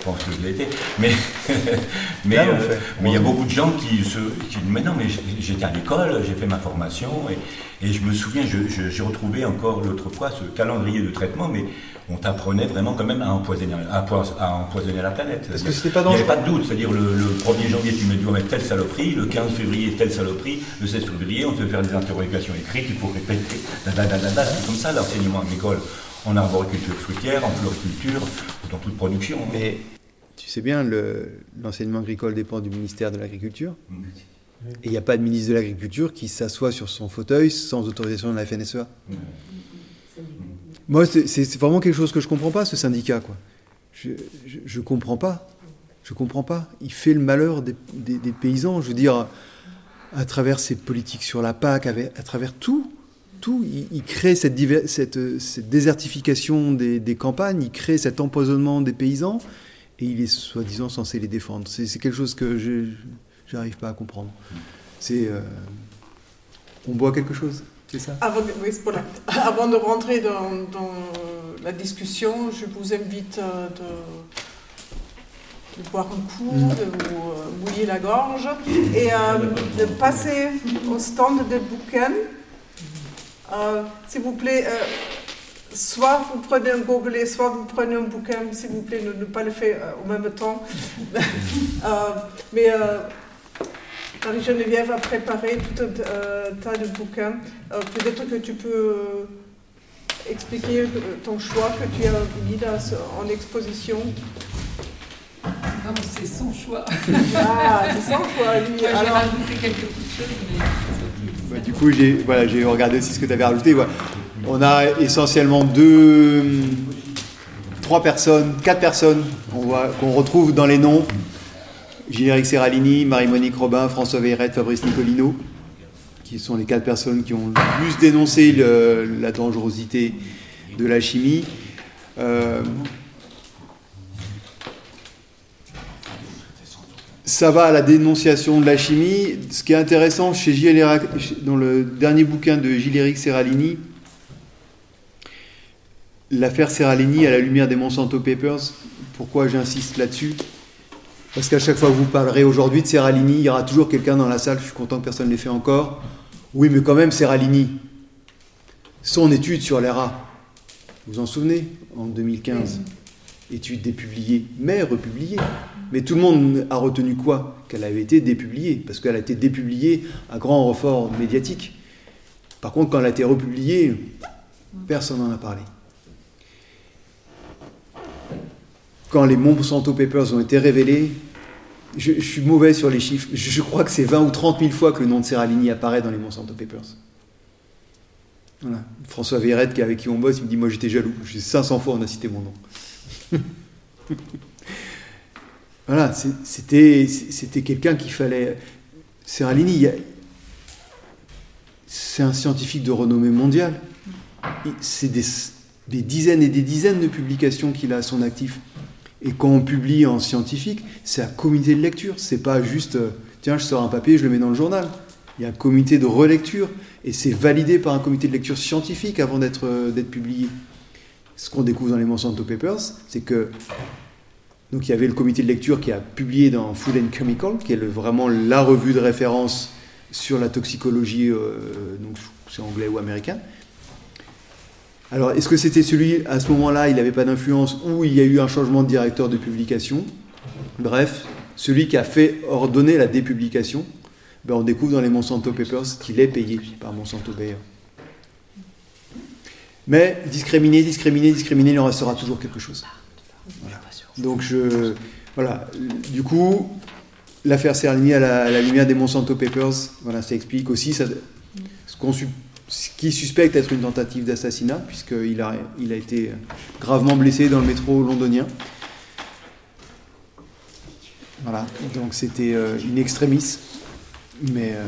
Je pense que je l'ai été. Mais <laughs> mais euh, mais il y a beaucoup de gens qui se qui disent mais non mais j'étais à l'école, j'ai fait ma formation et, et je me souviens, j'ai retrouvé encore l'autre fois ce calendrier de traitement, mais on t'apprenait vraiment quand même à empoisonner, à, empoisonner la planète. Parce que c'était pas Il n'y avait pas de doute, c'est-à-dire le, 1er janvier tu me dois mettre telle saloperie, le 15 février telle saloperie, le 16 février on te fait faire des interrogations écrites, il faut répéter, c'est comme ça l'enseignement agricole en arboriculture fruitière, en floriculture, dans toute production. Hein. Tu sais bien, l'enseignement agricole dépend du ministère de l'Agriculture. Et il n'y a pas de ministre de l'Agriculture qui s'assoit sur son fauteuil sans autorisation de la FNSEA. Moi, c'est vraiment quelque chose que je ne comprends pas, ce syndicat. Quoi. Je ne comprends pas. Je comprends pas. Il fait le malheur des, paysans. Je veux dire, à travers ses politiques sur la PAC, à travers tout il, crée cette, désertification des, campagnes, il crée cet empoisonnement des paysans, et il est soi-disant censé les défendre. C'est quelque chose que je n'arrive pas à comprendre. C'est... Euh, on boit quelque chose, c'est ça? Avant, <laughs> Avant de rentrer dans, la discussion, je vous invite euh, de, boire un coup, mm. de vous euh, mouiller la gorge, et de passer au stand de bouquins. Euh, s'il vous plaît, euh, soit vous prenez un gobelet, soit vous prenez un bouquin, s'il vous plaît, ne, pas le faire euh, au même temps. <laughs> mais Marie-Geneviève a préparé tout un tas de bouquins. Peut-être que tu peux expliquer ton choix que tu as mis en exposition. Non, c'est son choix. <laughs> Ah, c'est son choix, lui. J'ai rajouté quelques petites choses, mais du coup, j'ai voilà, regardé aussi ce que tu avais rajouté. On a essentiellement deux, trois personnes, quatre personnes qu'on retrouve dans les noms. Gilles-Éric Serralini, Marie-Monique Robin, François Veyrette, Fabrice Nicolino, qui sont les quatre personnes qui ont le plus dénoncé la dangerosité de la chimie. Euh, ça va à la dénonciation de la chimie. Ce qui est intéressant chez dans le dernier bouquin de Gilles-Éric Serralini, l'affaire Serralini à la lumière des Monsanto Papers, pourquoi j'insiste là-dessus? Parce qu'à chaque fois que vous parlerez aujourd'hui de Serralini, il y aura toujours quelqu'un dans la salle, je suis content que personne ne l'ait fait encore. Oui, mais quand même, Serralini, son étude sur les rats, vous vous en souvenez, en 2015 Étude dépubliée, mais republiée. Mais tout le monde a retenu quoi? Qu'elle avait été dépubliée, parce qu'elle a été dépubliée à grand renfort médiatique. Par contre, quand elle a été republiée, personne n'en a parlé. Quand les Monsanto Papers ont été révélés, je, suis mauvais sur les chiffres, je, crois que c'est 20 ou 30 000 fois que le nom de Serralini apparaît dans les Monsanto Papers. François Verrette, avec qui on bosse, il me dit Moi j'étais jaloux. 500 fois on a cité mon nom. <laughs> Voilà, c'était quelqu'un qu'il fallait. Serralini, c'est un scientifique de renommée mondiale. C'est des, des, dizaines et des dizaines de publications qu'il a à son actif. Et quand on publie en scientifique, c'est un comité de lecture. C'est pas juste, euh, tiens, je sors un papier, je le mets dans le journal. Il y a un comité de relecture et c'est validé par un comité de lecture scientifique avant d'être euh, publié. Ce qu'on découvre dans les Monsanto Papers, c'est que donc il y avait le comité de lecture qui a publié dans Food and Chemical, qui est vraiment la revue de référence sur la toxicologie, euh, donc c'est anglais ou américain. Alors est-ce que c'était celui, à ce moment-là, il n'avait pas d'influence, ou il y a eu un changement de directeur de publication? Bref, celui qui a fait ordonner la dépublication, ben on découvre dans les Monsanto Papers qu'il est payé par Monsanto Bayer. Mais discriminer, discriminer, discriminer, il en restera toujours quelque chose. Donc je, voilà, du coup, l'affaire Serralini à, la, lumière des Monsanto Papers, voilà, ça explique aussi ce, qui suspecte être une tentative d'assassinat, puisqu'il a, il a été gravement blessé dans le métro londonien. Voilà, donc c'était euh, une extremis. Mais euh,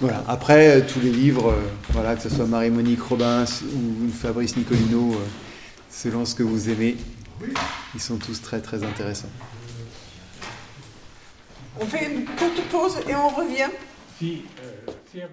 voilà, après, tous les livres, euh, voilà, que ce soit Marie-Monique Robin ou Fabrice Nicolino, selon ce que vous aimez, ils sont tous très très intéressants. On fait une courte pause et on revient. Si, euh,